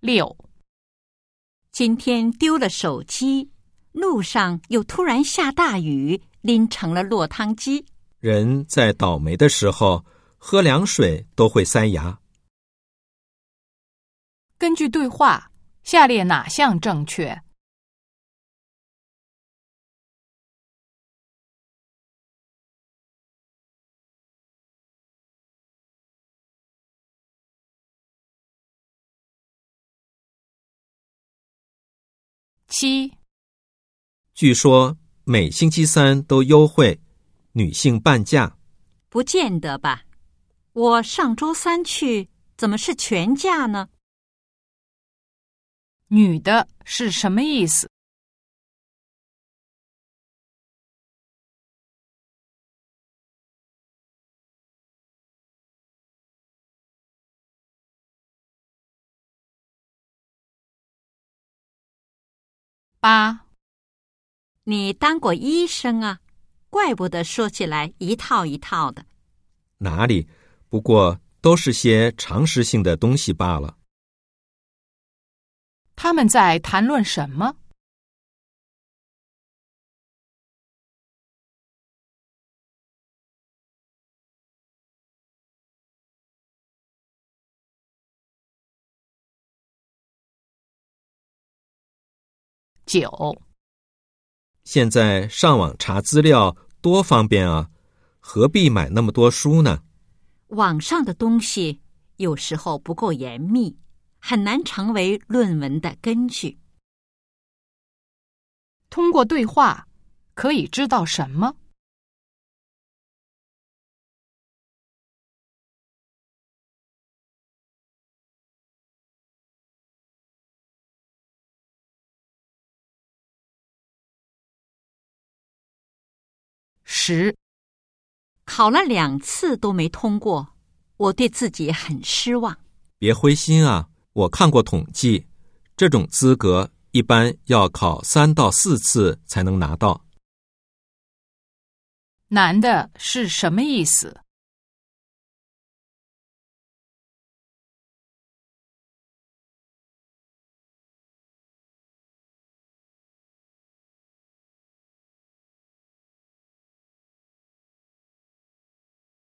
六、今天丢了手机，路上又突然下大雨，淋成了落汤鸡。人在倒霉的时候，喝凉水都会塞牙。根据对话，下列哪项正确？七、据说每星期三都优惠，女性半价。不见得吧？我上周三去，怎么是全价呢？女的是什么意思？八、你当过医生啊？怪不得说起来一套一套的。哪里？不过都是些常识性的东西罢了。他们在谈论什么？九、现在上网查资料多方便啊，何必买那么多书呢？网上的东西有时候不够严密，很难成为论文的根据。通过对话可以知道什么？十、考了两次都没通过，我对自己很失望。别灰心啊！我看过统计，这种资格一般要考三到四次才能拿到。难的是什么意思？